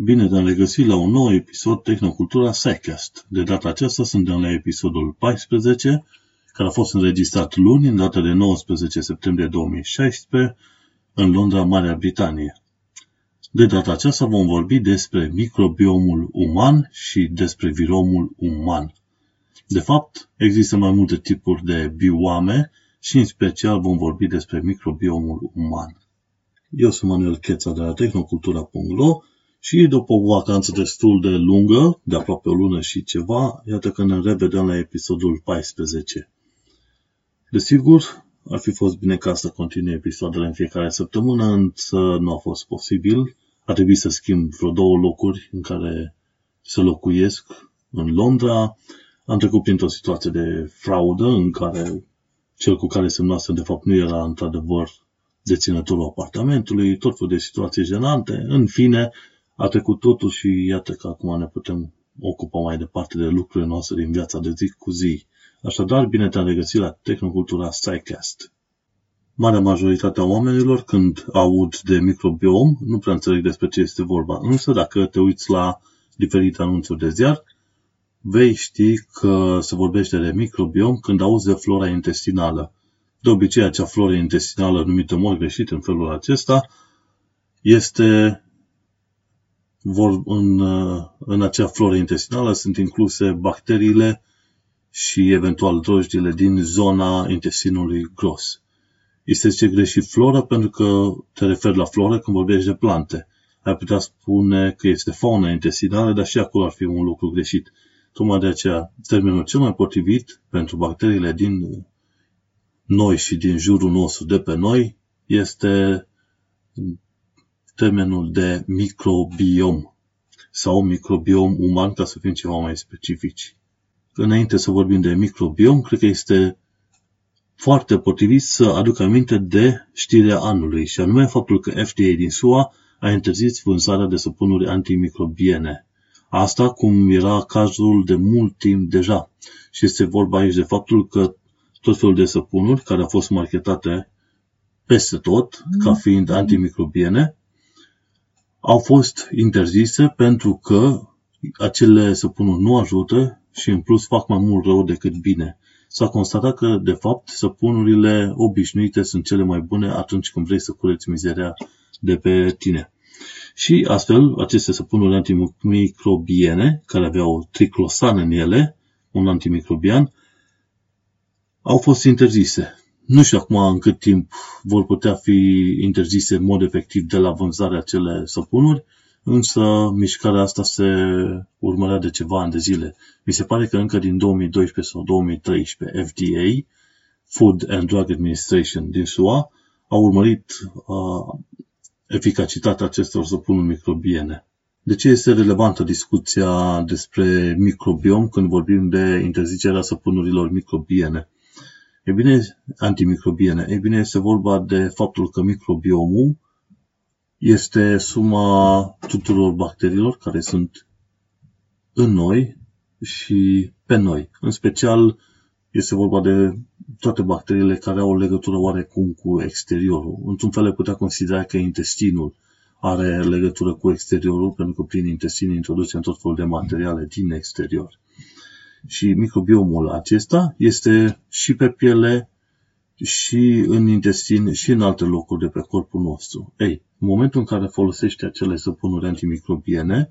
Bine te-am regăsit la un nou episod Tehnocultura SciCast. De data aceasta suntem la episodul 14, care a fost înregistrat luni, în data de 19 septembrie 2016, în Londra, Marea Britanie. De data aceasta vom vorbi despre microbiomul uman și despre viromul uman. De fapt, există mai multe tipuri de bioame și în special vom vorbi despre microbiomul uman. Eu sunt Manuel Cheța de la tehnocultura.ro și după o vacanță destul de lungă, de aproape o lună și ceva, iată că ne revedem la episodul 14. Desigur, ar fi fost bine ca să continue episoadele în fiecare săptămână, însă nu a fost posibil. A trebuit să schimb vreo două locuri în care să locuiesc în Londra. Am trecut printr-o situație de fraudă în care cel cu care semnase de fapt nu era într-adevăr deținătorul apartamentului, tot felul de situații jenante. În fine, a trecut totul și iată că acum ne putem ocupa mai departe de lucrurile noastre din viața de zi cu zi. Așadar, bine te-am regăsit la Tehnocultura SciCast. Marea majoritate a oamenilor, când aud de microbiom, nu prea înțeleg despre ce este vorba. Însă, dacă te uiți la diferite anunțuri de ziar, vei ști că se vorbește de microbiom când auzi de flora intestinală. De obicei, acea floră intestinală numită mult greșit în felul acesta este vor, în, în acea floră intestinală sunt incluse bacteriile și eventual drojdile din zona intestinului gros. Este zice greșit flora pentru că te referi la floră când vorbești de plante. Ai putea spune că este fauna intestinală, dar și acolo ar fi un lucru greșit. Tocmai de aceea, termenul cel mai potrivit pentru bacteriile din noi și din jurul nostru de pe noi este termenul de microbiom sau microbiom uman, ca să fim ceva mai specifici. Înainte să vorbim de microbiom, cred că este foarte potrivit să aduc aminte de știrea anului, și anume faptul că FDA din SUA a interzis vânzarea de săpunuri antimicrobiene. Asta cum era cazul de mult timp deja. Și este vorba aici de faptul că tot felul de săpunuri care au fost marketate peste tot ca fiind antimicrobiene au fost interzise pentru că acele săpunuri nu ajută și în plus fac mai mult rău decât bine. S-a constatat că, de fapt, săpunurile obișnuite sunt cele mai bune atunci când vrei să cureți mizeria de pe tine. Și astfel, aceste săpunuri antimicrobiene, care aveau triclosan în ele, un antimicrobian, au fost interzise. Nu știu acum în cât timp vor putea fi interzise în mod efectiv de la vânzarea acele săpunuri, însă mișcarea asta se urmărea de ceva ani de zile. Mi se pare că încă din 2012 sau 2013 FDA, Food and Drug Administration din SUA, a urmărit uh, eficacitatea acestor săpunuri microbiene. De ce este relevantă discuția despre microbiom când vorbim de interzicerea săpunurilor microbiene? E bine, antimicrobiene. E bine, este vorba de faptul că microbiomul este suma tuturor bacteriilor care sunt în noi și pe noi. În special, este vorba de toate bacteriile care au o legătură oarecum cu exteriorul. Într-un fel le putea considera că intestinul are legătură cu exteriorul, pentru că prin intestin introducem tot felul de materiale din exterior. Și microbiomul acesta este și pe piele, și în intestin, și în alte locuri de pe corpul nostru. Ei, în momentul în care folosești acele săpunuri antimicrobiene,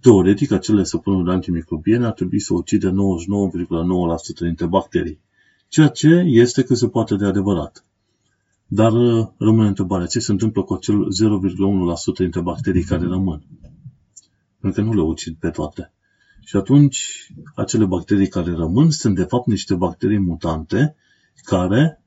teoretic acele săpunuri antimicrobiene ar trebui să ucide 99,9% dintre bacterii. Ceea ce este că se poate de adevărat. Dar uh, rămâne întrebarea, ce se întâmplă cu acel 0,1% dintre bacterii care rămân? Pentru că nu le ucid pe toate. Și atunci, acele bacterii care rămân sunt de fapt niște bacterii mutante care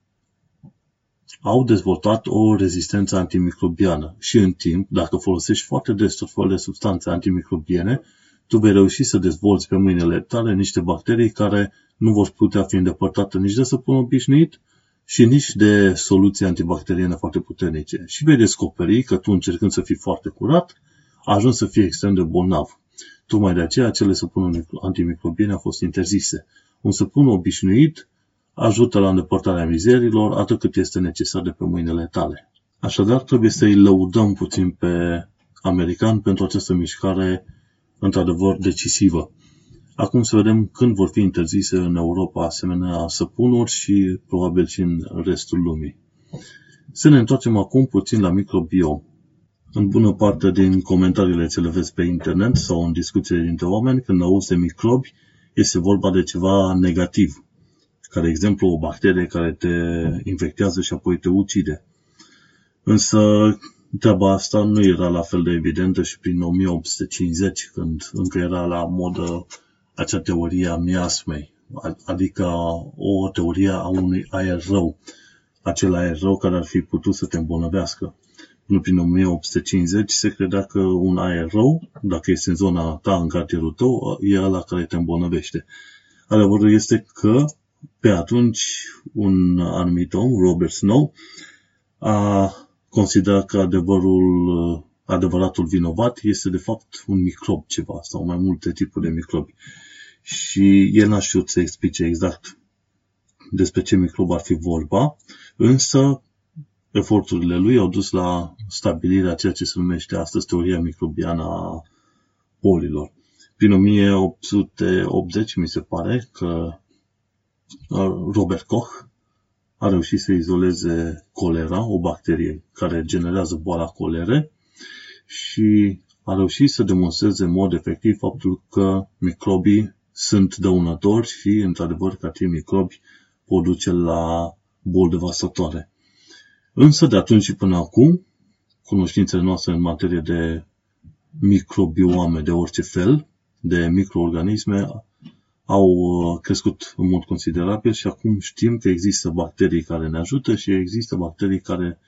au dezvoltat o rezistență antimicrobiană. Și în timp, dacă folosești foarte des tot felul de substanțe antimicrobiene, tu vei reuși să dezvolți pe mâinile tale niște bacterii care nu vor putea fi îndepărtate nici de săpun obișnuit și nici de soluții antibacteriene foarte puternice. Și vei descoperi că tu, încercând să fii foarte curat, ajungi să fii extrem de bolnav. Tocmai de aceea acele săpunuri antimicrobiene au fost interzise. Un săpun obișnuit ajută la îndepărtarea mizerilor atât cât este necesar de pe mâinile tale. Așadar, trebuie să îi lăudăm puțin pe american pentru această mișcare într-adevăr decisivă. Acum să vedem când vor fi interzise în Europa asemenea săpunuri și probabil și în restul lumii. Să ne întoarcem acum puțin la microbiom. În bună parte din comentariile ce le vezi pe internet sau în discuțiile dintre oameni, când auzi de microbi, este vorba de ceva negativ. Ca de exemplu o bacterie care te infectează și apoi te ucide. Însă treaba asta nu era la fel de evidentă și prin 1850, când încă era la modă acea teorie a miasmei, adică o teorie a unui aer rău, acel aer rău care ar fi putut să te îmbolnăvească. Până prin 1850 se credea că un aer rău, dacă este în zona ta, în cartierul tău, e ăla care te îmbolnăvește. Adevărul este că pe atunci un anumit om, Robert Snow, a considerat că adevărul, adevăratul vinovat este de fapt un microb ceva sau mai multe tipuri de microbi. Și el n-a știut să explice exact despre ce microb ar fi vorba, însă eforturile lui au dus la stabilirea ceea ce se numește astăzi teoria microbiană a bolilor. Prin 1880 mi se pare că Robert Koch a reușit să izoleze colera, o bacterie care generează boala colere și a reușit să demonstreze în mod efectiv faptul că microbii sunt dăunători și, într-adevăr, că acei microbi pot duce la boli devastatoare. Însă, de atunci și până acum, cunoștințele noastre în materie de microbioame de orice fel, de microorganisme, au uh, crescut în mod considerabil și acum știm că există bacterii care ne ajută și există bacterii care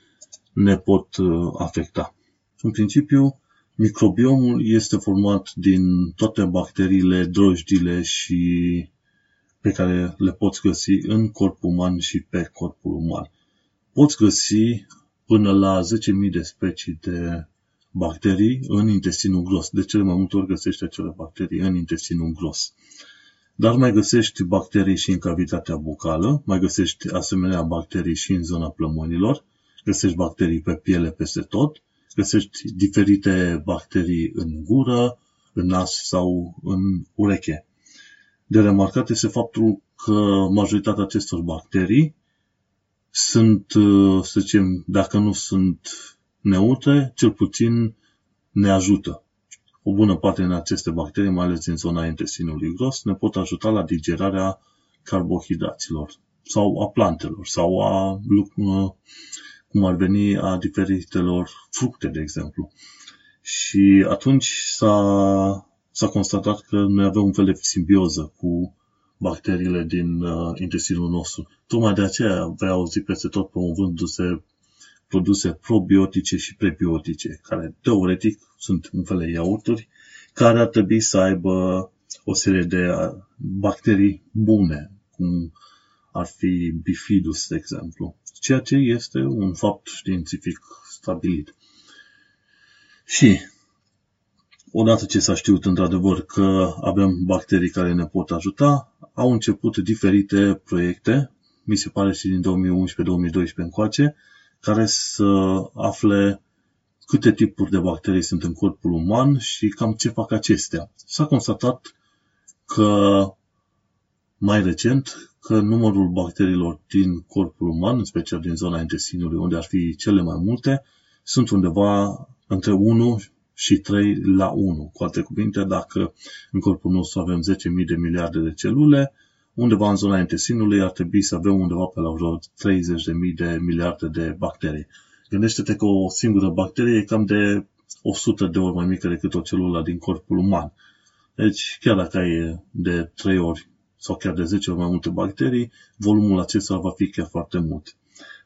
ne pot uh, afecta. În principiu, microbiomul este format din toate bacteriile, drojdile și pe care le poți găsi în corpul uman și pe corpul uman. Poți găsi până la 10.000 de specii de bacterii în intestinul gros. De cele mai multe ori găsești acele bacterii în intestinul gros. Dar mai găsești bacterii și în cavitatea bucală, mai găsești asemenea bacterii și în zona plămânilor, găsești bacterii pe piele peste tot, găsești diferite bacterii în gură, în nas sau în ureche. De remarcat este faptul că majoritatea acestor bacterii sunt, să zicem, dacă nu sunt neutre, cel puțin ne ajută. O bună parte din aceste bacterii, mai ales din zona intestinului gros, ne pot ajuta la digerarea carbohidraților sau a plantelor sau a, cum ar veni, a diferitelor fructe, de exemplu. Și atunci s-a, s-a constatat că noi avem un fel de simbioză cu bacteriile din uh, intestinul nostru. Tocmai de aceea vei auzi peste tot promovându-se produse probiotice și prebiotice, care teoretic sunt un fel de iaurturi, care ar trebui să aibă o serie de bacterii bune, cum ar fi bifidus, de exemplu, ceea ce este un fapt științific stabilit. Și odată ce s-a știut într-adevăr că avem bacterii care ne pot ajuta, au început diferite proiecte, mi se pare și din 2011-2012 încoace, care să afle câte tipuri de bacterii sunt în corpul uman și cam ce fac acestea. S-a constatat că mai recent că numărul bacteriilor din corpul uman, în special din zona intestinului, unde ar fi cele mai multe, sunt undeva între 1 și 3 la 1. Cu alte cuvinte, dacă în corpul nostru avem 10.000 de miliarde de celule, undeva în zona intestinului ar trebui să avem undeva pe la vreo 30.000 de miliarde de bacterii. Gândește-te că o singură bacterie e cam de 100 de ori mai mică decât o celulă din corpul uman. Deci, chiar dacă ai de 3 ori sau chiar de 10 ori mai multe bacterii, volumul acesta va fi chiar foarte mult.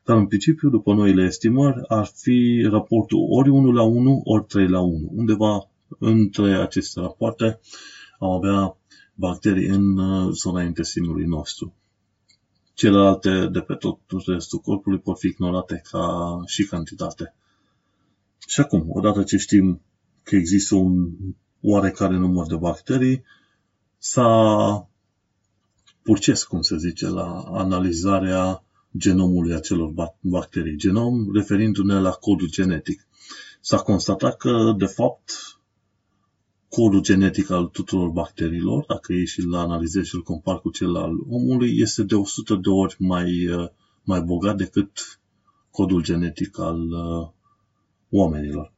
Dar în principiu, după noile estimări, ar fi raportul ori 1 la 1, ori 3 la 1. Undeva între aceste rapoarte am avea bacterii în uh, zona intestinului nostru. Celelalte de pe tot restul corpului pot fi ignorate ca și cantitate. Și acum, odată ce știm că există un oarecare număr de bacterii, s-a purces, cum se zice, la analizarea genomului acelor bacterii. Genom referindu-ne la codul genetic. S-a constatat că, de fapt, codul genetic al tuturor bacteriilor, dacă ei și îl analizezi și îl compar cu cel al omului, este de 100 de ori mai, uh, mai bogat decât codul genetic al uh, oamenilor.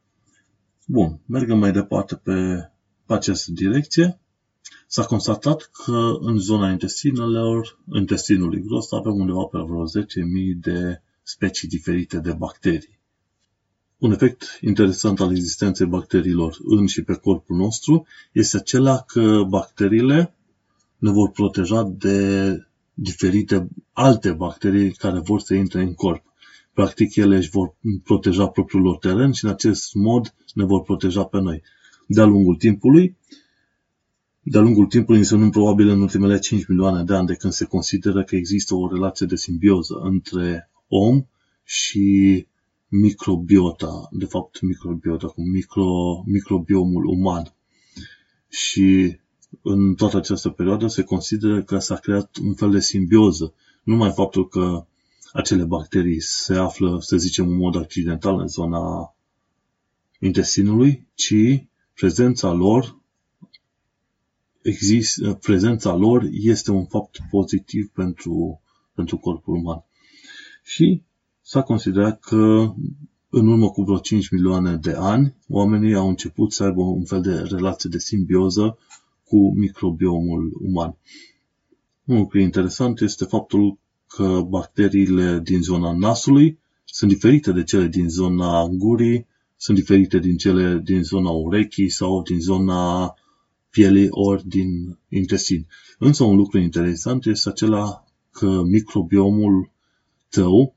Bun, mergem mai departe pe, pe această direcție. S-a constatat că în zona intestinelor, intestinului gros avem undeva pe vreo 10.000 de specii diferite de bacterii. Un efect interesant al existenței bacteriilor în și pe corpul nostru este acela că bacteriile ne vor proteja de diferite alte bacterii care vor să intre în corp. Practic, ele își vor proteja propriul lor teren și în acest mod ne vor proteja pe noi. De-a lungul timpului, de-a lungul timpului, însemnând probabil în ultimele 5 milioane de ani de când se consideră că există o relație de simbioză între om și microbiota, de fapt microbiota, cu micro, microbiomul uman. Și în toată această perioadă se consideră că s-a creat un fel de simbioză. Numai faptul că acele bacterii se află, să zicem, în mod accidental în zona intestinului, ci prezența lor exist, prezența lor este un fapt pozitiv pentru, pentru corpul uman. Și s-a considerat că în urmă cu vreo 5 milioane de ani, oamenii au început să aibă un fel de relație de simbioză cu microbiomul uman. Un lucru interesant este faptul că bacteriile din zona nasului sunt diferite de cele din zona gurii, sunt diferite din cele din zona urechii sau din zona pielii ori din intestin. Însă un lucru interesant este acela că microbiomul tău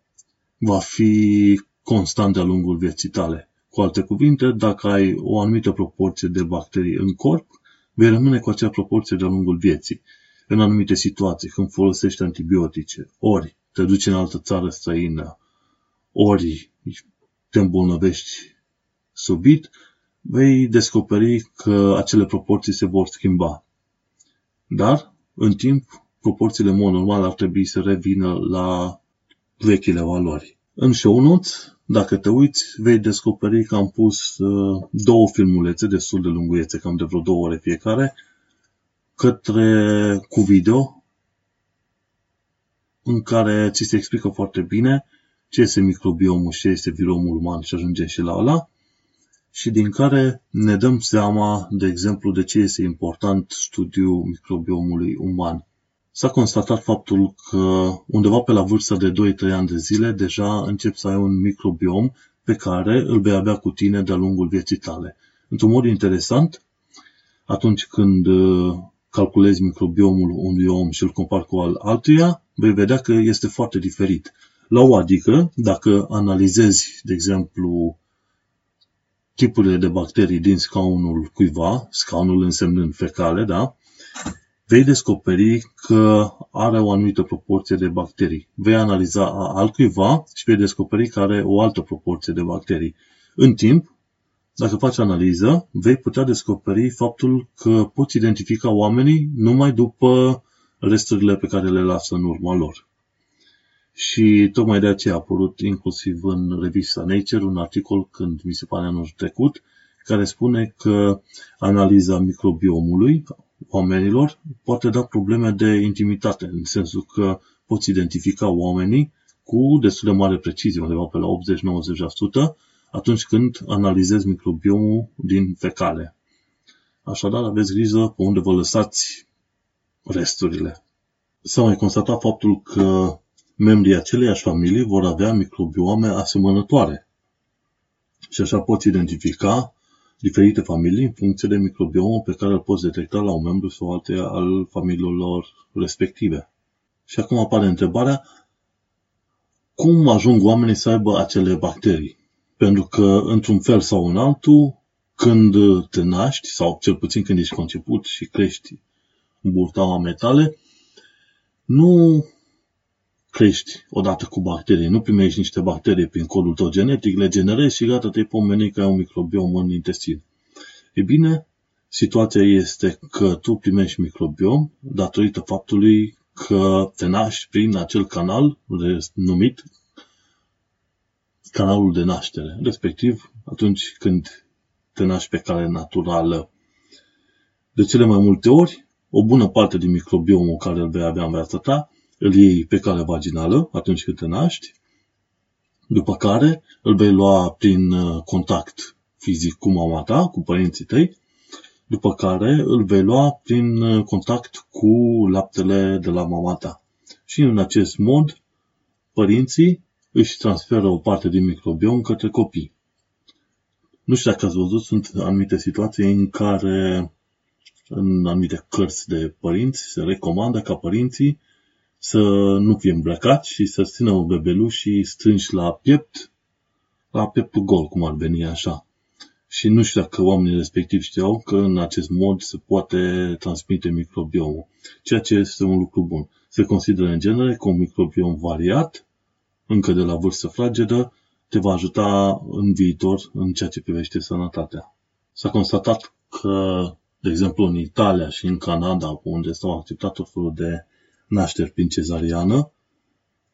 va fi constant de-a lungul vieții tale. Cu alte cuvinte, dacă ai o anumită proporție de bacterii în corp, vei rămâne cu acea proporție de-a lungul vieții. În anumite situații, când folosești antibiotice, ori te duci în altă țară străină, ori te îmbolnăvești subit, vei descoperi că acele proporții se vor schimba. Dar, în timp, proporțiile mod normal ar trebui să revină la vechile valori. În show notes, dacă te uiți, vei descoperi că am pus uh, două filmulețe destul de lunguiețe, cam de vreo două ore fiecare, către cu video, în care ți se explică foarte bine ce este microbiomul și ce este viromul uman și ajungem și la ăla, și din care ne dăm seama, de exemplu, de ce este important studiul microbiomului uman. S-a constatat faptul că undeva pe la vârsta de 2-3 ani de zile deja începi să ai un microbiom pe care îl vei avea cu tine de-a lungul vieții tale. Într-un mod interesant, atunci când uh, calculezi microbiomul unui om și îl compari cu al altuia, vei vedea că este foarte diferit. La o adică, dacă analizezi, de exemplu, tipurile de bacterii din scaunul cuiva, scaunul însemnând fecale, da? vei descoperi că are o anumită proporție de bacterii. Vei analiza a altcuiva și vei descoperi că are o altă proporție de bacterii. În timp, dacă faci analiză, vei putea descoperi faptul că poți identifica oamenii numai după resturile pe care le lasă în urma lor. Și tocmai de aceea a apărut inclusiv în revista Nature un articol când mi se pare anul trecut, care spune că analiza microbiomului oamenilor poate da probleme de intimitate, în sensul că poți identifica oamenii cu destul de mare precizie, undeva pe la 80-90%, atunci când analizezi microbiomul din fecale. Așadar, aveți grijă pe unde vă lăsați resturile. S-a mai constatat faptul că membrii aceleiași familii vor avea microbiome asemănătoare. Și așa poți identifica diferite familii în funcție de microbiomul pe care îl poți detecta la un membru sau alte al familiilor lor respective. Și acum apare întrebarea, cum ajung oamenii să aibă acele bacterii? Pentru că, într-un fel sau în altul, când te naști, sau cel puțin când ești conceput și crești în burtaua metale, nu crești odată cu bacterii, nu primești niște bacterii prin codul tău genetic, le generezi și gata, te-ai pomenit că ai un microbiom în intestin. E bine, situația este că tu primești microbiom datorită faptului că te naști prin acel canal numit canalul de naștere, respectiv atunci când te naști pe cale naturală. De cele mai multe ori, o bună parte din microbiomul care îl vei avea în viața ta, îl iei pe cale vaginală atunci când te naști, după care îl vei lua prin uh, contact fizic cu mama ta, cu părinții tăi, după care îl vei lua prin uh, contact cu laptele de la mama ta. Și în acest mod, părinții își transferă o parte din microbiom către copii. Nu știu dacă ați văzut, sunt anumite situații în care în anumite cărți de părinți se recomandă ca părinții să nu fie îmbrăcați și să țină un bebeluș și strângi la piept, la pieptul gol, cum ar veni așa. Și nu știu dacă oamenii respectivi știau că în acest mod se poate transmite microbiomul, ceea ce este un lucru bun. Se consideră în genere că un microbiom variat, încă de la vârstă fragedă, te va ajuta în viitor în ceea ce privește sănătatea. S-a constatat că, de exemplu, în Italia și în Canada, unde s-au acceptat tot felul de nașteri prin cezariană,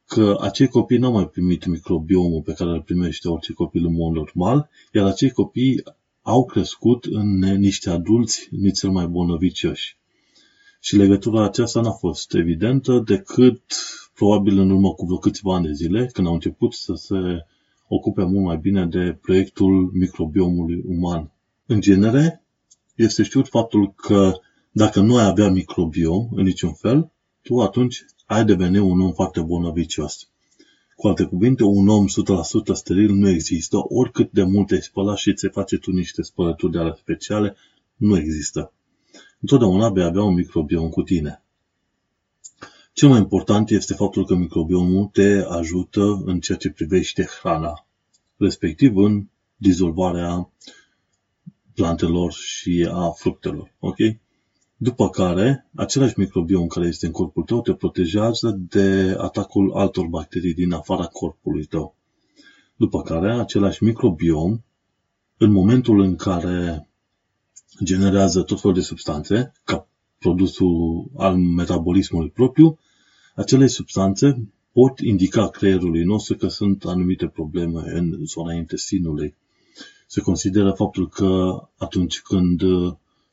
că acei copii nu au mai primit microbiomul pe care îl primește orice copil în mod normal, iar acei copii au crescut în niște adulți nițel mai bolnăvicioși. Și legătura aceasta n-a fost evidentă decât probabil în urmă cu vreo câțiva ani de zile, când au început să se ocupe mult mai bine de proiectul microbiomului uman. În genere, este știut faptul că dacă nu ai avea microbiom în niciun fel, tu atunci ai deveni un om foarte bolnăvicios. Cu alte cuvinte, un om 100% steril nu există, oricât de multe ai spăla și ți face tu niște spălături de ale speciale, nu există. Întotdeauna vei avea un microbiom cu tine. Cel mai important este faptul că microbiomul te ajută în ceea ce privește hrana, respectiv în dizolvarea plantelor și a fructelor. Ok? După care, același microbiom care este în corpul tău te protejează de atacul altor bacterii din afara corpului tău. După care, același microbiom, în momentul în care generează tot felul de substanțe, ca produsul al metabolismului propriu, acele substanțe pot indica creierului nostru că sunt anumite probleme în zona intestinului. Se consideră faptul că atunci când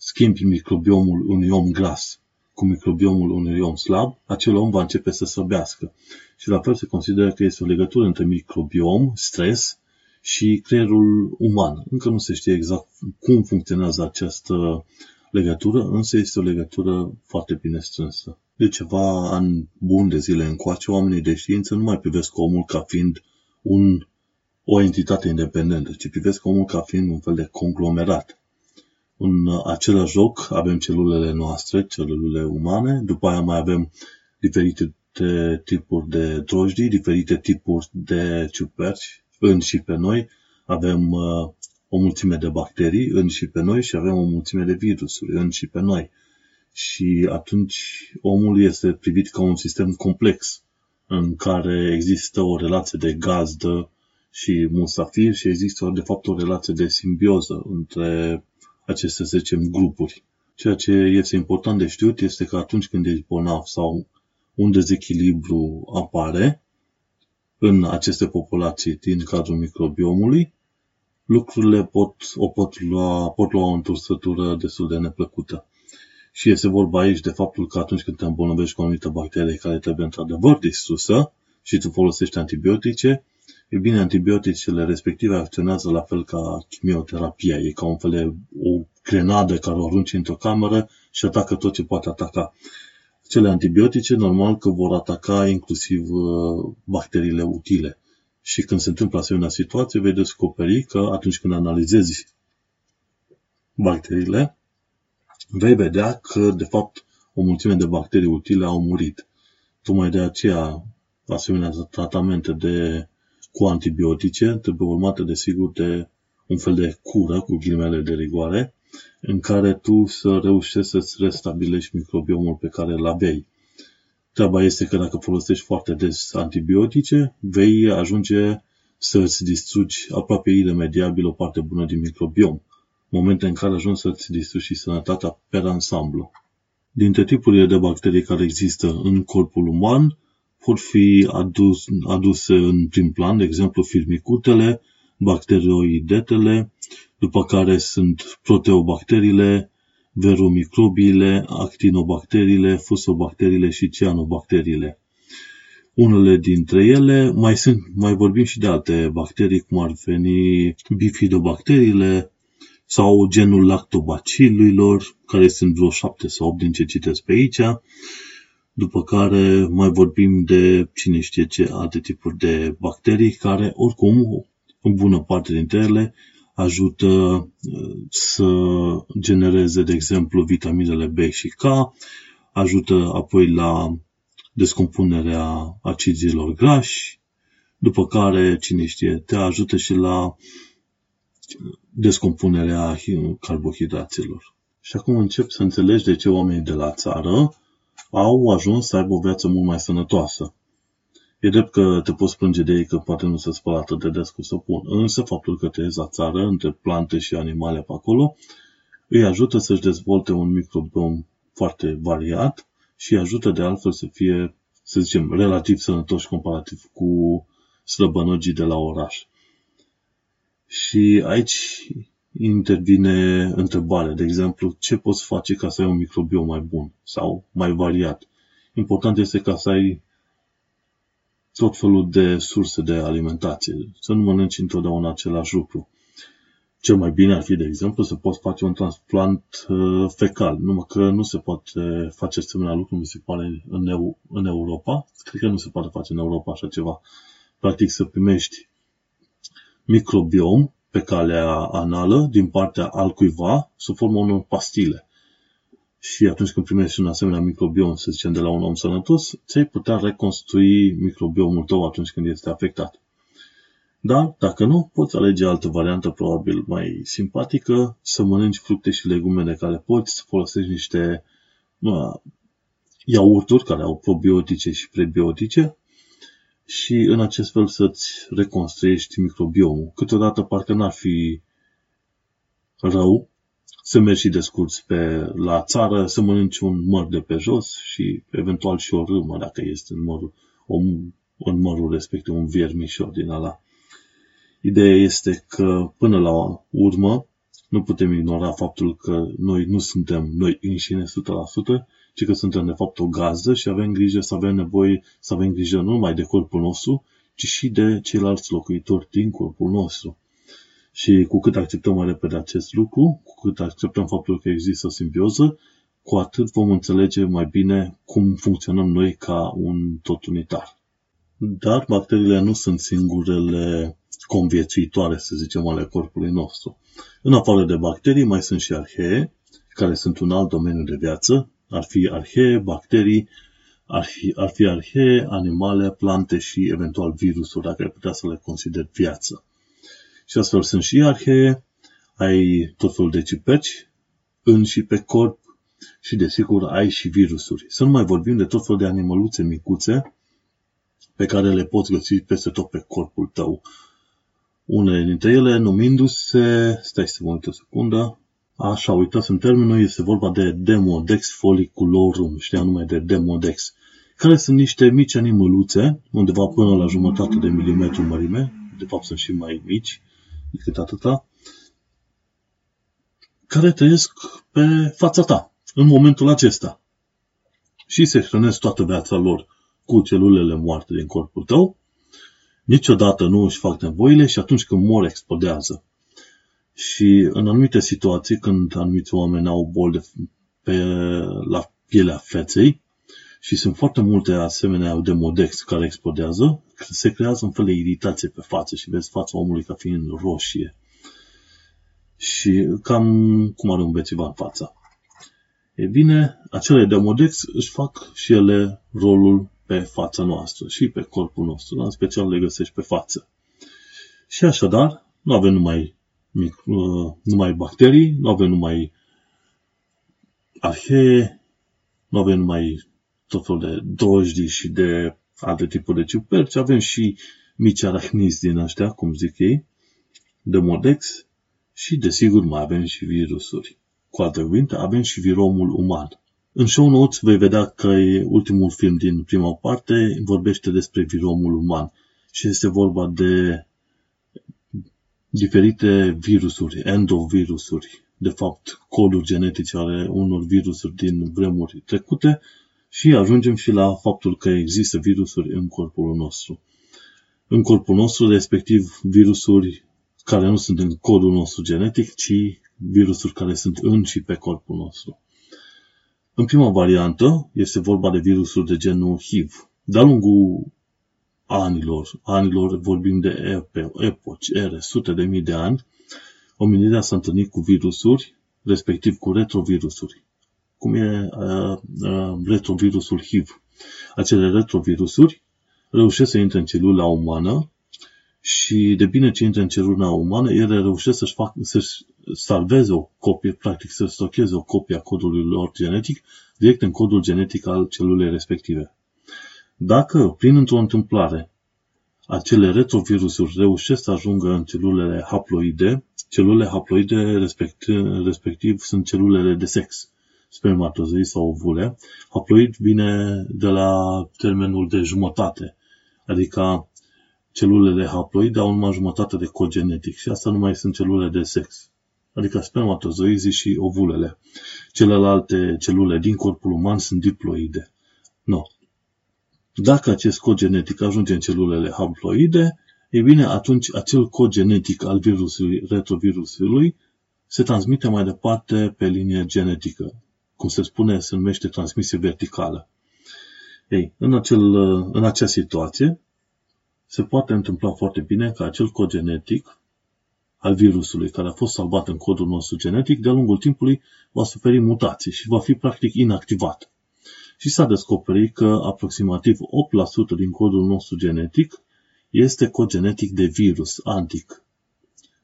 schimbi microbiomul unui om gras cu microbiomul unui om slab, acel om va începe să slăbească. Și la fel se consideră că este o legătură între microbiom, stres și creierul uman. Încă nu se știe exact cum funcționează această legătură, însă este o legătură foarte bine strânsă. De ceva ani bun de zile încoace, oamenii de știință nu mai privesc omul ca fiind un, o entitate independentă, ci privesc omul ca fiind un fel de conglomerat în același joc avem celulele noastre, celulele umane, după aia mai avem diferite tipuri de drojdii, diferite tipuri de ciuperci în și pe noi, avem uh, o mulțime de bacterii în și pe noi și avem o mulțime de virusuri în și pe noi. Și atunci omul este privit ca un sistem complex în care există o relație de gazdă și musafir și există de fapt o relație de simbioză între aceste, să zicem, grupuri. Ceea ce este important de știut este că atunci când ești bolnav sau un dezechilibru apare în aceste populații din cadrul microbiomului, lucrurile pot, o pot lua, pot lua o întorsătură destul de neplăcută. Și este vorba aici de faptul că atunci când te îmbolnăvești cu o anumită bacterie care trebuie într-adevăr distrusă și tu folosești antibiotice, E bine, antibioticele respective acționează la fel ca chimioterapia. E ca un fel de o grenadă care o arunci într-o cameră și atacă tot ce poate ataca. Cele antibiotice, normal că vor ataca inclusiv uh, bacteriile utile. Și când se întâmplă asemenea situație, vei descoperi că atunci când analizezi bacteriile, vei vedea că, de fapt, o mulțime de bacterii utile au murit. Tocmai de aceea, asemenea tratamente de cu antibiotice, trebuie urmată desigur de un fel de cură cu ghilimele de rigoare, în care tu să reușești să-ți restabilești microbiomul pe care îl aveai. Treaba este că dacă folosești foarte des antibiotice, vei ajunge să-ți distrugi aproape iremediabil o parte bună din microbiom, momente în care ajungi să-ți distrugi și sănătatea per ansamblu. Dintre tipurile de bacterii care există în corpul uman, pot fi adus, aduse în prim plan, de exemplu firmicutele, bacterioidetele, după care sunt proteobacteriile, veromicrobiile, actinobacteriile, fusobacteriile și cianobacteriile. Unele dintre ele, mai, sunt, mai vorbim și de alte bacterii, cum ar veni bifidobacteriile sau genul lactobacillurilor, care sunt vreo 7 sau 8 din ce citesc pe aici, după care mai vorbim de cine știe ce alte tipuri de bacterii care, oricum, în bună parte dintre ele, ajută uh, să genereze, de exemplu, vitaminele B și K, ajută apoi la descompunerea acizilor grași, după care, cine știe, te ajută și la descompunerea carbohidraților. Și acum încep să înțelegi de ce oamenii de la țară au ajuns să aibă o viață mult mai sănătoasă. E drept că te poți plânge de ei că poate nu se spălă atât de des cu săpun, însă faptul că trăiesc la țară, între plante și animale pe acolo, îi ajută să-și dezvolte un microbiom foarte variat și îi ajută de altfel să fie, să zicem, relativ sănătoși comparativ cu slăbănogii de la oraș. Și aici intervine întrebarea, de exemplu, ce poți face ca să ai un microbiom mai bun sau mai variat. Important este ca să ai tot felul de surse de alimentație, să nu mănânci întotdeauna același lucru. Cel mai bine ar fi, de exemplu, să poți face un transplant uh, fecal, numai că nu se poate face asemenea lucru, mi se pare, în, Eu- în Europa. Cred că nu se poate face în Europa așa ceva. Practic să primești microbiom pe calea anală din partea altcuiva sub formă unor pastile. Și atunci când primești un asemenea microbiom, să zicem, de la un om sănătos, ți-ai putea reconstrui microbiomul tău atunci când este afectat. Dar, dacă nu, poți alege altă variantă, probabil mai simpatică, să mănânci fructe și legume de care poți, să folosești niște uh, iaurturi care au probiotice și prebiotice și în acest fel să-ți reconstruiești microbiomul. Câteodată parcă n-ar fi rău să mergi și descurți pe la țară, să mănânci un măr de pe jos și eventual și o râmă dacă este în mărul, o, în mărul respectiv un viermișor din ala. Ideea este că până la urmă nu putem ignora faptul că noi nu suntem noi înșine 100%, ci că suntem de fapt o gazdă și avem grijă să avem nevoie să avem grijă nu numai de corpul nostru, ci și de ceilalți locuitori din corpul nostru. Și cu cât acceptăm mai repede acest lucru, cu cât acceptăm faptul că există o simbioză, cu atât vom înțelege mai bine cum funcționăm noi ca un tot unitar. Dar bacteriile nu sunt singurele conviețuitoare, să zicem, ale corpului nostru. În afară de bacterii, mai sunt și arhee, care sunt un alt domeniu de viață, ar fi arhee, bacterii, ar fi, ar fi arhee, animale, plante și eventual virusuri, dacă ai putea să le consider viață. Și astfel sunt și arhee, ai tot felul de ciperci în și pe corp și desigur ai și virusuri. Să nu mai vorbim de tot felul de animăluțe micuțe pe care le poți găsi peste tot pe corpul tău. Unele dintre ele numindu-se, stai să mă uit o secundă, Așa, în termenul, este vorba de Demodex folliculorum, știa numai de Demodex, care sunt niște mici animăluțe, undeva până la jumătate de milimetru mărime, de fapt sunt și mai mici decât atâta, care trăiesc pe fața ta, în momentul acesta. Și se hrănesc toată viața lor cu celulele moarte din corpul tău, niciodată nu își fac nevoile și atunci când mor explodează. Și în anumite situații, când anumiți oameni au boli de, pe, la pielea feței, și sunt foarte multe asemenea de modex care explodează, se creează un fel de iritație pe față și vezi fața omului ca fiind roșie. Și cam cum are un bețiva în fața. E bine, acele de modex își fac și ele rolul pe fața noastră și pe corpul nostru, în special le găsești pe față. Și așadar, nu avem numai Uh, numai bacterii, nu avem numai arhee, nu avem numai tot felul de drojdii și de alte tipuri de ciuperci, avem și mici arahnizi din ăștia, cum zic ei, de modex și, desigur, mai avem și virusuri. Cu alte cuvinte, avem și viromul uman. În show notes vei vedea că e ultimul film din prima parte, vorbește despre viromul uman și este vorba de diferite virusuri, endovirusuri, de fapt coduri genetice ale unor virusuri din vremuri trecute și ajungem și la faptul că există virusuri în corpul nostru. În corpul nostru, respectiv virusuri care nu sunt în codul nostru genetic, ci virusuri care sunt în și pe corpul nostru. În prima variantă este vorba de virusuri de genul HIV. De-a lungul anilor, anilor vorbim de epoci, ere, sute de mii de ani, omenirea s-a întâlnit cu virusuri, respectiv cu retrovirusuri, cum e uh, uh, retrovirusul HIV. Acele retrovirusuri reușesc să intre în celula umană și de bine ce intră în celula umană, ele reușesc să-și, fac, să-și salveze o copie, practic să stocheze o copie a codului lor genetic direct în codul genetic al celulei respective. Dacă, prin într-o întâmplare, acele retrovirusuri reușesc să ajungă în celulele haploide, celulele haploide respectiv, respectiv sunt celulele de sex, spermatozoi sau ovule. Haploid vine de la termenul de jumătate, adică celulele haploide au numai jumătate de cod genetic și asta nu mai sunt celule de sex, adică spermatozoizii și ovulele. Celelalte celule din corpul uman sunt diploide. No. Dacă acest cod genetic ajunge în celulele haploide, e bine, atunci acel cod genetic al virusului, retrovirusului, se transmite mai departe pe linie genetică. Cum se spune, se numește transmisie verticală. Ei, în, acel, în acea situație, se poate întâmpla foarte bine ca acel cod genetic al virusului care a fost salvat în codul nostru genetic, de-a lungul timpului va suferi mutații și va fi practic inactivat. Și s-a descoperit că aproximativ 8% din codul nostru genetic este cod genetic de virus antic.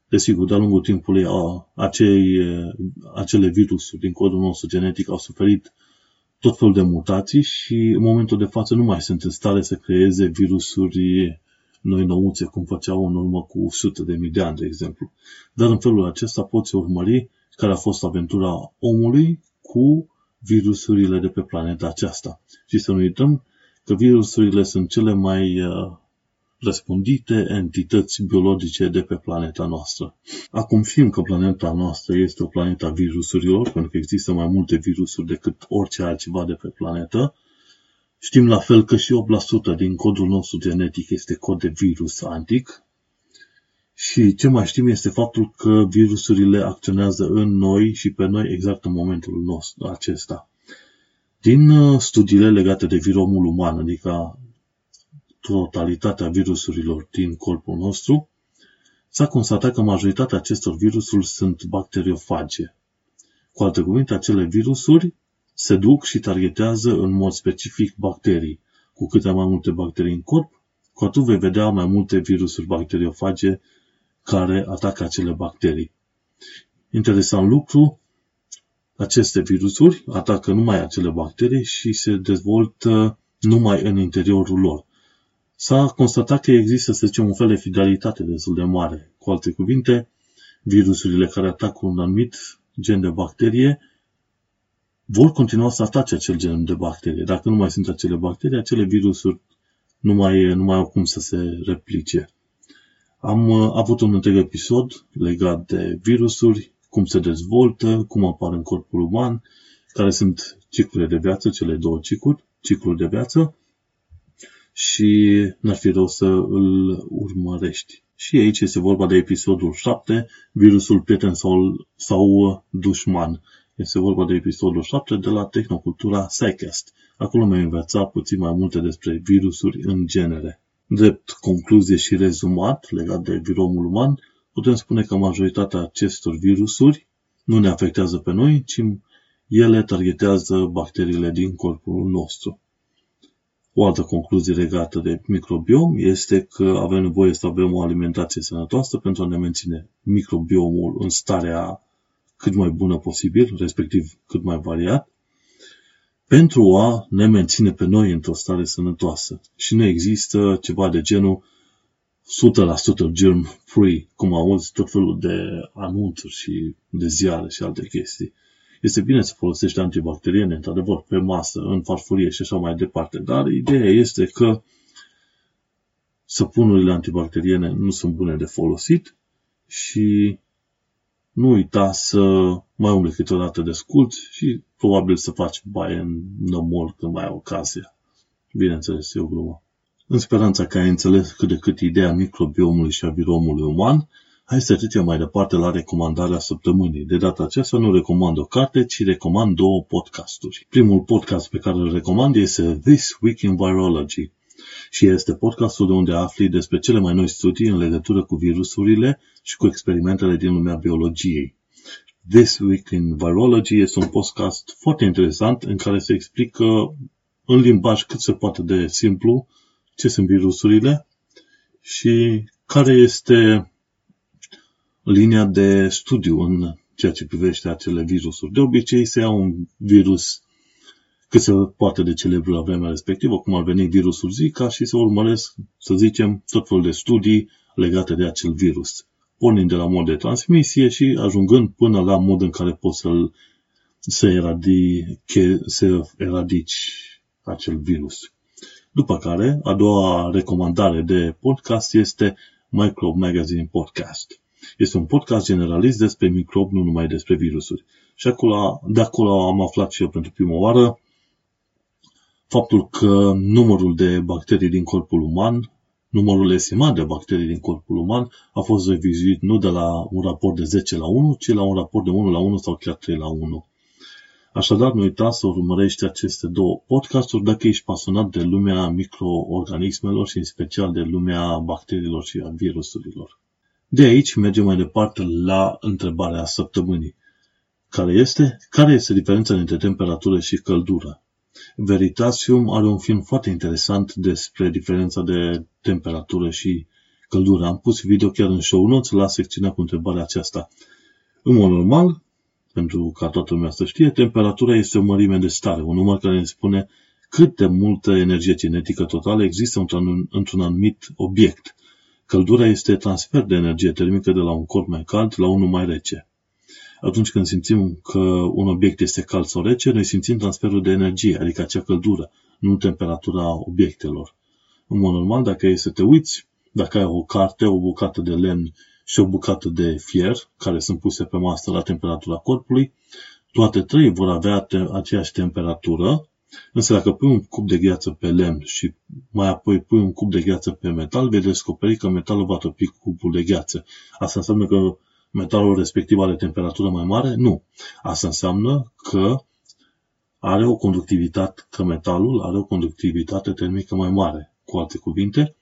Desigur, de-a lungul timpului acei, acele virusuri din codul nostru genetic au suferit tot felul de mutații și în momentul de față nu mai sunt în stare să creeze virusuri noi nouțe, cum făceau în urmă cu sute de mii de ani, de exemplu. Dar în felul acesta poți urmări care a fost aventura omului cu virusurile de pe planeta aceasta. Și să nu uităm că virusurile sunt cele mai uh, răspândite entități biologice de pe planeta noastră. Acum știm că planeta noastră este o planetă a virusurilor, pentru că există mai multe virusuri decât orice altceva de pe planetă, Știm la fel că și 8% din codul nostru genetic este cod de virus antic și ce mai știm este faptul că virusurile acționează în noi și pe noi exact în momentul nostru acesta. Din uh, studiile legate de viromul uman, adică totalitatea virusurilor din corpul nostru, s-a constatat că majoritatea acestor virusuri sunt bacteriofage. Cu alte cuvinte, acele virusuri se duc și targetează în mod specific bacterii. Cu cât ai mai multe bacterii în corp, cu atât vei vedea mai multe virusuri bacteriofage care atacă acele bacterii. Interesant lucru, aceste virusuri atacă numai acele bacterii și se dezvoltă numai în interiorul lor. S-a constatat că există, să zicem, un fel de fidelitate destul de mare. Cu alte cuvinte, virusurile care atacă un anumit gen de bacterie vor continua să atace acel gen de bacterie. Dacă nu mai sunt acele bacterii, acele virusuri nu mai, nu mai au cum să se replice. Am uh, avut un întreg episod legat de virusuri, cum se dezvoltă, cum apar în corpul uman, care sunt ciclurile de viață, cele două cicluri, cicluri de viață și n-ar fi rău să îl urmărești. Și aici este vorba de episodul 7, virusul prieten sau, sau dușman. Este vorba de episodul 7 de la Tehnocultura SciCast. Acolo mi-am învățat puțin mai multe despre virusuri în genere. Drept concluzie și rezumat legat de viromul uman, putem spune că majoritatea acestor virusuri nu ne afectează pe noi, ci ele targetează bacteriile din corpul nostru. O altă concluzie legată de microbiom este că avem nevoie să avem o alimentație sănătoasă pentru a ne menține microbiomul în starea cât mai bună posibil, respectiv cât mai variat, pentru a ne menține pe noi într-o stare sănătoasă. Și nu există ceva de genul 100% germ-free, cum auzi tot felul de anunțuri și de ziare și alte chestii. Este bine să folosești antibacteriene, într-adevăr, pe masă, în farfurie și așa mai departe, dar ideea este că săpunurile antibacteriene nu sunt bune de folosit și nu uita să mai umbli câteodată de scult și probabil să faci baie în nămol când mai ai ocazia. Bineînțeles, e o glumă. În speranța că ai înțeles cât de cât ideea microbiomului și a viromului uman, hai să trecem mai departe la recomandarea săptămânii. De data aceasta nu recomand o carte, ci recomand două podcasturi. Primul podcast pe care îl recomand este This Week in Virology și este podcastul de unde afli despre cele mai noi studii în legătură cu virusurile și cu experimentele din lumea biologiei. This Week in Virology este un podcast foarte interesant în care se explică în limbaj cât se poate de simplu ce sunt virusurile și care este linia de studiu în ceea ce privește acele virusuri. De obicei se ia un virus cât se poate de celebru la vremea respectivă, cum ar veni virusul Zika și se urmăresc, să zicem, tot felul de studii legate de acel virus, pornind de la mod de transmisie și ajungând până la mod în care poți să-l să, eradice, să eradici acel virus. După care, a doua recomandare de podcast este Microbe Magazine Podcast. Este un podcast generalist despre microbi, nu numai despre virusuri. Și acolo, de acolo am aflat și eu pentru prima oară faptul că numărul de bacterii din corpul uman, numărul estimat de bacterii din corpul uman a fost revizuit nu de la un raport de 10 la 1, ci la un raport de 1 la 1 sau chiar 3 la 1. Așadar, nu uita să urmărești aceste două podcasturi dacă ești pasionat de lumea microorganismelor și în special de lumea bacteriilor și a virusurilor. De aici mergem mai departe la întrebarea săptămânii. Care este? Care este diferența între temperatură și căldură? Veritasium are un film foarte interesant despre diferența de temperatură și căldură. Am pus video chiar în show notes la secțiunea cu întrebarea aceasta. În mod normal, pentru ca toată lumea să știe, temperatura este o mărime de stare, un număr care ne spune cât de multă energie cinetică totală există într-un anumit obiect. Căldura este transfer de energie termică de la un corp mai cald la unul mai rece. Atunci când simțim că un obiect este cald sau rece, noi simțim transferul de energie, adică acea căldură, nu temperatura obiectelor. În mod normal, dacă e să te uiți, dacă ai o carte, o bucată de lemn și o bucată de fier, care sunt puse pe masă la temperatura corpului, toate trei vor avea te- aceeași temperatură, însă dacă pui un cub de gheață pe lemn și mai apoi pui un cub de gheață pe metal, vei descoperi că metalul va topi cubul de gheață. Asta înseamnă că metalul respectiv are temperatură mai mare? Nu. Asta înseamnă că are o conductivitate, că metalul are o conductivitate termică mai mare. Cu alte cuvinte,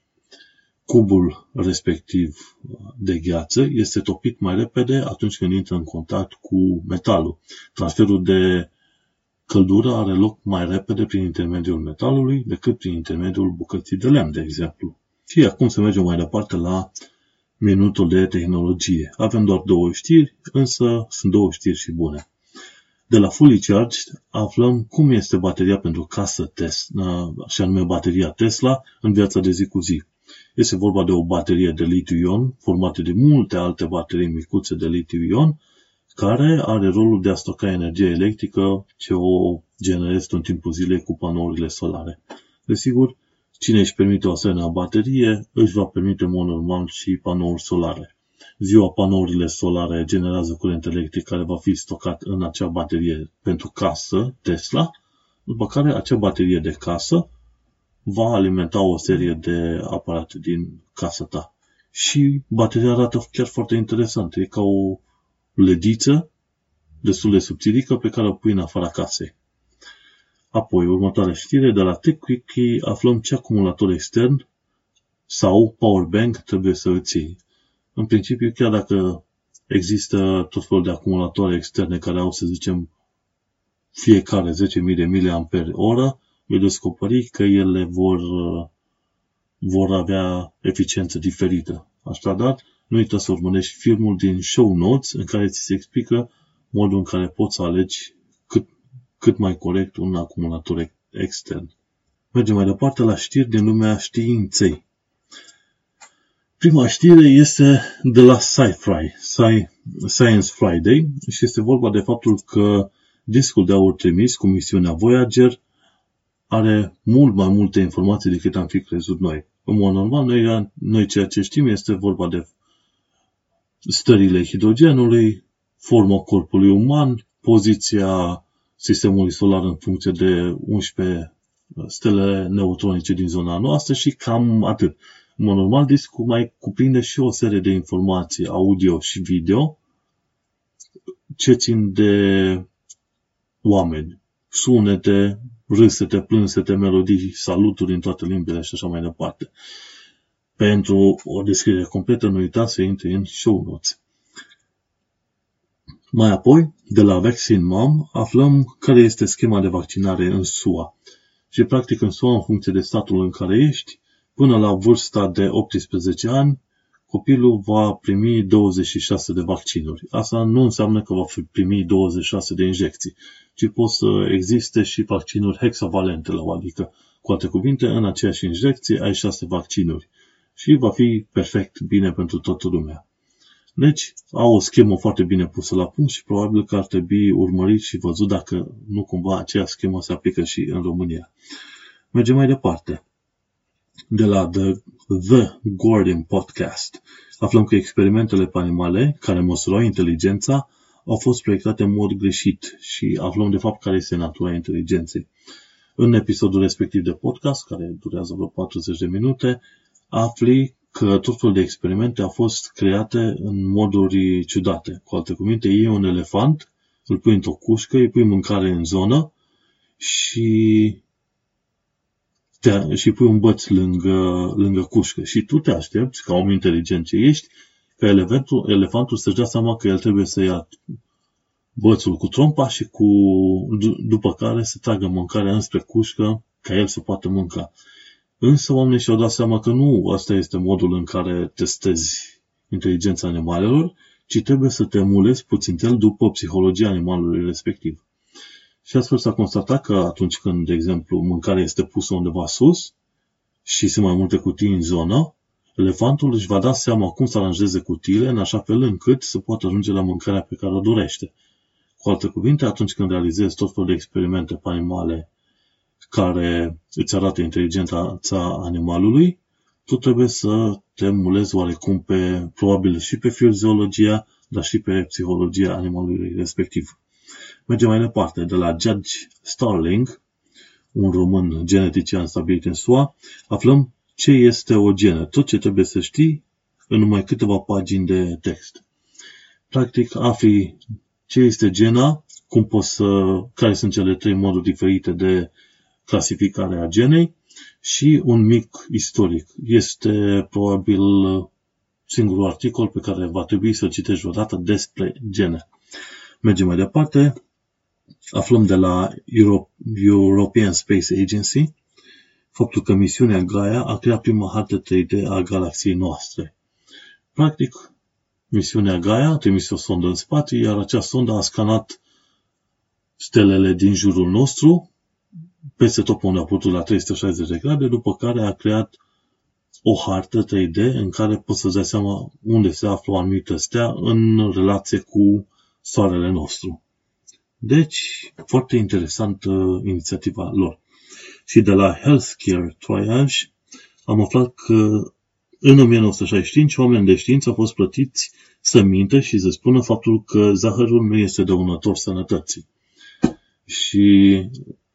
cubul respectiv de gheață este topit mai repede atunci când intră în contact cu metalul. Transferul de căldură are loc mai repede prin intermediul metalului decât prin intermediul bucății de lemn, de exemplu. Și acum să mergem mai departe la minutul de tehnologie. Avem doar două știri, însă sunt două știri și bune. De la Fully Charged aflăm cum este bateria pentru casă Tesla, și anume bateria Tesla în viața de zi cu zi. Este vorba de o baterie de litiu-ion formată de multe alte baterii micuțe de litiu-ion care are rolul de a stoca energie electrică ce o generează în timpul zilei cu panourile solare. Desigur, Cine își permite o asemenea baterie, își va permite în mod normal și panouri solare. Ziua panourile solare generează curent electric care va fi stocat în acea baterie pentru casă, Tesla, după care acea baterie de casă va alimenta o serie de aparate din casa ta. Și bateria arată chiar foarte interesant. E ca o lediță destul de subțirică pe care o pui în afara casei. Apoi, următoarea știre, de la TechWiki aflăm ce acumulator extern sau powerbank trebuie să îți iei. În principiu, chiar dacă există tot felul de acumulatoare externe care au, să zicem, fiecare 10.000 de mAh, vei descoperi că ele vor, vor avea eficiență diferită. Așadar, nu uita să urmărești filmul din show notes în care ți se explică modul în care poți să alegi cât mai corect un acumulator extern. Mergem mai departe la știri din lumea științei. Prima știre este de la Sci-Fi, Science Friday, și este vorba de faptul că discul de aur trimis cu misiunea Voyager are mult mai multe informații decât am fi crezut noi. În mod normal, noi, noi ceea ce știm este vorba de stările hidrogenului, forma corpului uman, poziția sistemului solar în funcție de 11 stele neutronice din zona noastră și cam atât. În mod normal, discul mai cuprinde și o serie de informații audio și video ce țin de oameni, sunete, râsete, plânsete, melodii, saluturi în toate limbile și așa mai departe. Pentru o descriere completă, nu uitați să intri în show notes. Mai apoi, de la Vaccine Mom, aflăm care este schema de vaccinare în SUA. Și practic în SUA, în funcție de statul în care ești, până la vârsta de 18 ani, copilul va primi 26 de vaccinuri. Asta nu înseamnă că va primi 26 de injecții, ci pot să existe și vaccinuri hexavalente, adică, cu alte cuvinte, în aceeași injecție ai 6 vaccinuri și va fi perfect bine pentru toată lumea. Deci, au o schemă foarte bine pusă la punct și probabil că ar trebui urmărit și văzut dacă nu cumva aceea schemă se aplică și în România. Mergem mai departe. De la The, The Guardian Podcast aflăm că experimentele pe animale care măsurau inteligența au fost proiectate în mod greșit și aflăm de fapt care este natura inteligenței. În episodul respectiv de podcast, care durează vreo 40 de minute, afli că tot felul de experimente au fost create în moduri ciudate. Cu alte cuvinte, iei un elefant, îl pui într-o cușcă, îi pui mâncare în zonă și, te, și pui un băț lângă, lângă cușcă. Și tu te aștepți, ca om inteligent ce ești, ca elefantul, elefantul să-și dea seama că el trebuie să ia bățul cu trompa și cu, după care să tragă mâncarea înspre cușcă ca el să poată mânca. Însă oamenii și-au dat seama că nu asta este modul în care testezi inteligența animalelor, ci trebuie să te emulezi puțin el după psihologia animalului respectiv. Și astfel s-a constatat că atunci când, de exemplu, mâncarea este pusă undeva sus și sunt mai multe cutii în zonă, elefantul își va da seama cum să aranjeze cutiile în așa fel încât să poată ajunge la mâncarea pe care o dorește. Cu alte cuvinte, atunci când realizezi tot felul de experimente pe animale care îți arată inteligența animalului, tu trebuie să te mulezi oarecum pe, probabil și pe fiziologia, dar și pe psihologia animalului respectiv. Mergem mai departe, de la Judge Starling, un român genetician stabilit în SUA, aflăm ce este o genă, tot ce trebuie să știi în numai câteva pagini de text. Practic, afli ce este gena, cum poți să, care sunt cele trei moduri diferite de clasificarea genei și un mic istoric. Este probabil singurul articol pe care va trebui să citești odată despre gene. Mergem mai departe. Aflăm de la European Space Agency faptul că misiunea Gaia a creat prima hartă 3D a galaxiei noastre. Practic, misiunea Gaia a trimis o sondă în spațiu, iar acea sondă a scanat stelele din jurul nostru peste tot unde a putut la 360 de grade, după care a creat o hartă 3D în care poți să-ți dai seama unde se află o anumită stea în relație cu soarele nostru. Deci, foarte interesantă inițiativa lor. Și de la Healthcare Triage am aflat că în 1965 oameni de știință au fost plătiți să mintă și să spună faptul că zahărul nu este dăunător sănătății. Și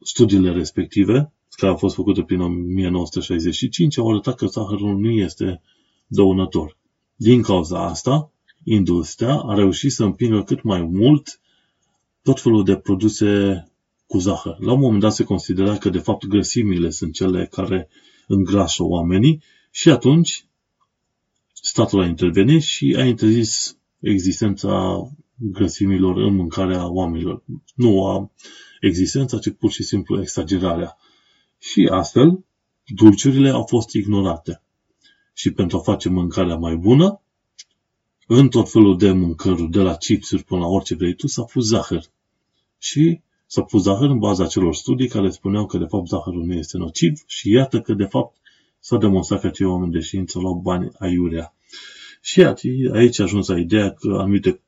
studiile respective, care au fost făcute prin 1965, au arătat că zahărul nu este dăunător. Din cauza asta, industria a reușit să împingă cât mai mult tot felul de produse cu zahăr. La un moment dat se considera că de fapt grăsimile sunt cele care îngrașă oamenii și atunci statul a intervenit și a interzis existența grăsimilor în mâncarea oamenilor. Nu a existența, ci pur și simplu exagerarea. Și astfel, dulciurile au fost ignorate. Și pentru a face mâncarea mai bună, în tot felul de mâncăruri, de la chipsuri până la orice vrei tu, s-a pus zahăr. Și s-a pus zahăr în baza celor studii care spuneau că de fapt zahărul nu este nociv și iată că de fapt s-a demonstrat că cei oameni de știință luau bani aiurea. Și aici a ajuns la ideea că anumite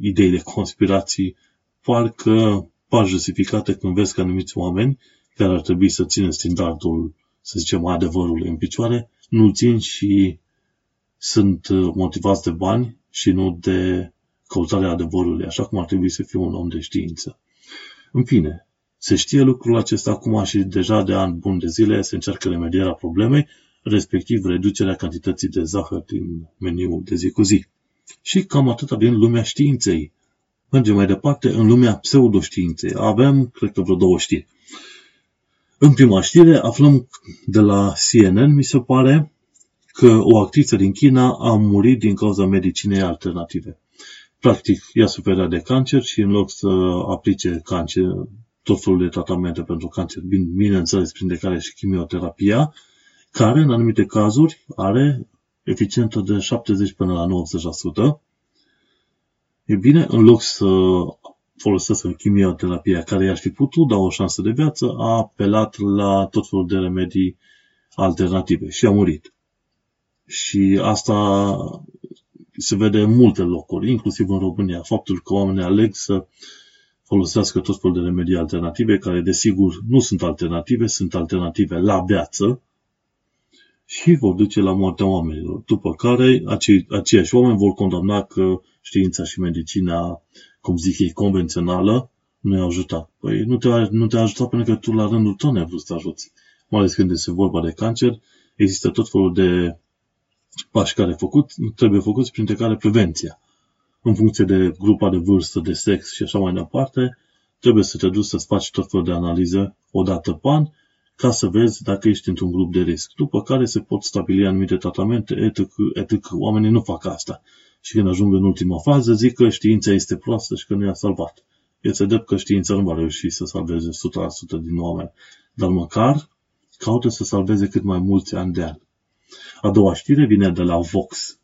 idei de conspirații parcă par justificate când vezi că anumiți oameni care ar trebui să țină standardul, să zicem, adevărul în picioare, nu țin și sunt motivați de bani și nu de căutarea adevărului, așa cum ar trebui să fie un om de știință. În fine, se știe lucrul acesta acum și deja de ani bun de zile se încearcă remedierea problemei, respectiv reducerea cantității de zahăr din meniul de zi cu zi. Și cam atâta din lumea științei. Mergem mai departe în lumea pseudoștiinței. Avem, cred că vreo două știri. În prima știre aflăm de la CNN, mi se pare, că o actriță din China a murit din cauza medicinei alternative. Practic, ea suferea de cancer și în loc să aplice cancer, tot felul de tratamente pentru cancer, bineînțeles, printre care și chimioterapia, care, în anumite cazuri, are eficiență de 70 până la 90%. E bine, în loc să folosească chimioterapia care i-ar fi putut da o șansă de viață, a apelat la tot felul de remedii alternative și a murit. Și asta se vede în multe locuri, inclusiv în România. Faptul că oamenii aleg să folosească tot felul de remedii alternative, care desigur nu sunt alternative, sunt alternative la viață și vor duce la moartea oamenilor. După care acei, aceiași oameni vor condamna că știința și medicina, cum zic ei, convențională, nu i-a ajutat. Păi nu te-a, nu te-a ajutat pentru că tu la rândul tău ne-ai vrut să ajuți. Mai ales când este vorba de cancer, există tot felul de pași care făcut, trebuie făcuți, printre care prevenția. În funcție de grupa de vârstă, de sex și așa mai departe, trebuie să te duci să-ți faci tot felul de analize o dată pe an, ca să vezi dacă ești într-un grup de risc. După care se pot stabili anumite tratamente, etic, etic, oamenii nu fac asta. Și când ajung în ultima fază, zic că știința este proastă și că nu i-a salvat. Este drept că știința nu va reuși să salveze 100% din oameni, dar măcar caută să salveze cât mai mulți ani de ani. A doua știre vine de la Vox,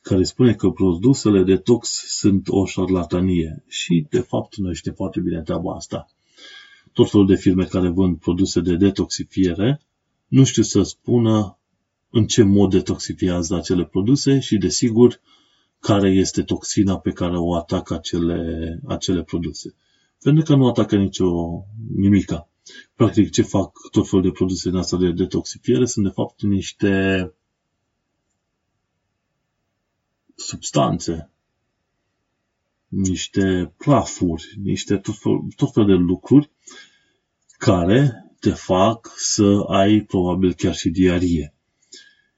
care spune că produsele detox sunt o șarlatanie și, de fapt, noi știm foarte bine treaba asta. Tot felul de firme care vând produse de detoxifiere nu știu să spună în ce mod detoxifiază acele produse și, desigur, care este toxina pe care o atacă acele, acele produse. Pentru că nu atacă nicio nimica. Practic, ce fac tot felul de produse din asta de detoxifiere sunt, de fapt, niște substanțe, niște prafuri, niște tot fel, tot fel de lucruri care te fac să ai probabil chiar și diarie.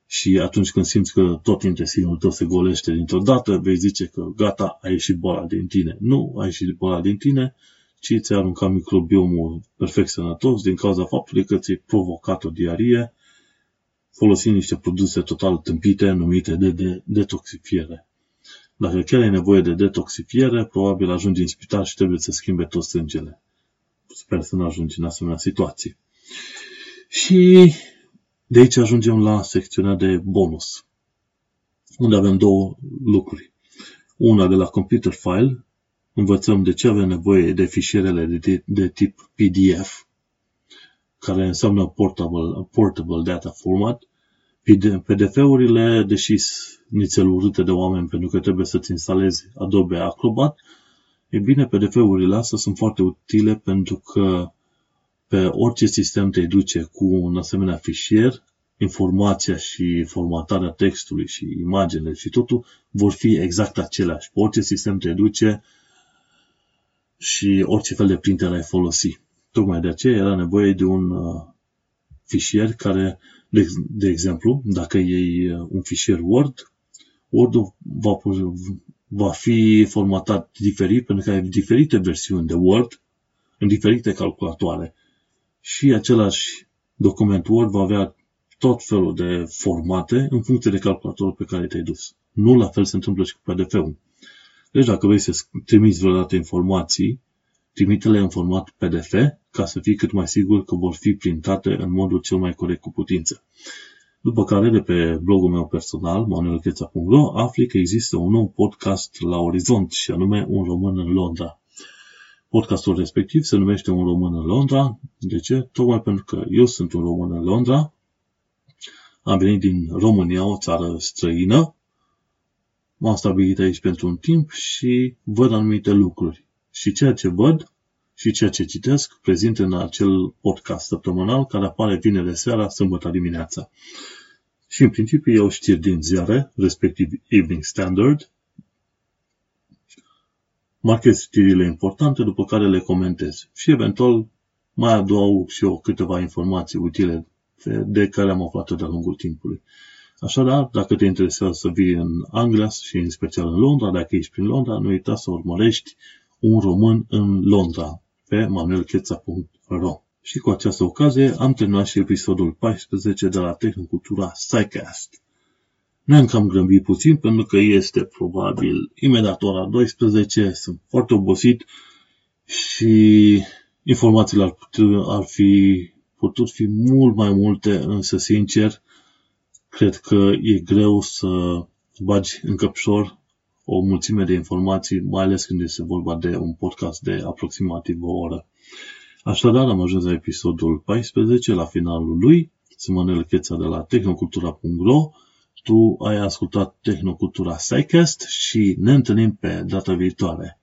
Și atunci când simți că tot intestinul tău se golește dintr-o dată, vei zice că gata, ai ieșit boala din tine. Nu, ai ieșit boala din tine, ci ți-a aruncat microbiomul perfect sănătos din cauza faptului că ți-ai provocat o diarie folosind niște produse total tâmpite numite de, de detoxifiere. Dacă chiar ai nevoie de detoxifiere, probabil ajungi în spital și trebuie să schimbe tot sângele. Sper să nu ajungi în asemenea situații. Și de aici ajungem la secțiunea de bonus, unde avem două lucruri. Una de la Computer File, învățăm de ce avem nevoie de fișierele de, de tip PDF, care înseamnă portable, portable data format. PDF-urile, deși nițel urâte de oameni pentru că trebuie să-ți instalezi Adobe Acrobat, e bine, PDF-urile astea sunt foarte utile pentru că pe orice sistem te duce cu un asemenea fișier, informația și formatarea textului și imaginele și totul vor fi exact aceleași. Pe orice sistem te duce și orice fel de printer ai folosi. Tocmai de aceea era nevoie de un uh, fișier care, de, de exemplu, dacă iei uh, un fișier Word, Word-ul va, va fi formatat diferit pentru că ai diferite versiuni de Word în diferite calculatoare. Și același document Word va avea tot felul de formate în funcție de calculatorul pe care te-ai dus. Nu la fel se întâmplă și cu PDF-ul. Deci dacă vrei să trimiți vreodată informații, trimite-le în format PDF ca să fii cât mai sigur că vor fi printate în modul cel mai corect cu putință. După care, de pe blogul meu personal, manuelcheța.ro, afli că există un nou podcast la Orizont, și anume Un român în Londra. Podcastul respectiv se numește Un român în Londra. De ce? Tocmai pentru că eu sunt un român în Londra, am venit din România, o țară străină, m-am stabilit aici pentru un timp și văd anumite lucruri. Și ceea ce văd și ceea ce citesc prezint în acel podcast săptămânal care apare vinere seara, sâmbătă dimineața. Și în principiu iau știri din ziare, respectiv Evening Standard, marchez știrile importante, după care le comentez. Și eventual mai adaug și eu câteva informații utile de care am aflat de-a lungul timpului. Așadar, dacă te interesează să vii în Anglia și în special în Londra, dacă ești prin Londra, nu uita să urmărești un român în Londra pe manuelcheța.ro Și cu această ocazie am terminat și episodul 14 de la Tehnocultura SciCast. Ne-am cam grăbit puțin pentru că este probabil imediat ora 12, sunt foarte obosit și informațiile ar, putea, ar fi putut fi mult mai multe, însă sincer, cred că e greu să bagi în căpșor o mulțime de informații, mai ales când este vorba de un podcast de aproximativ o oră. Așadar, am ajuns la episodul 14, la finalul lui. Sunt Manel Cheța de la tehnocultura.ro. Tu ai ascultat Tehnocultura Psycast și ne întâlnim pe data viitoare.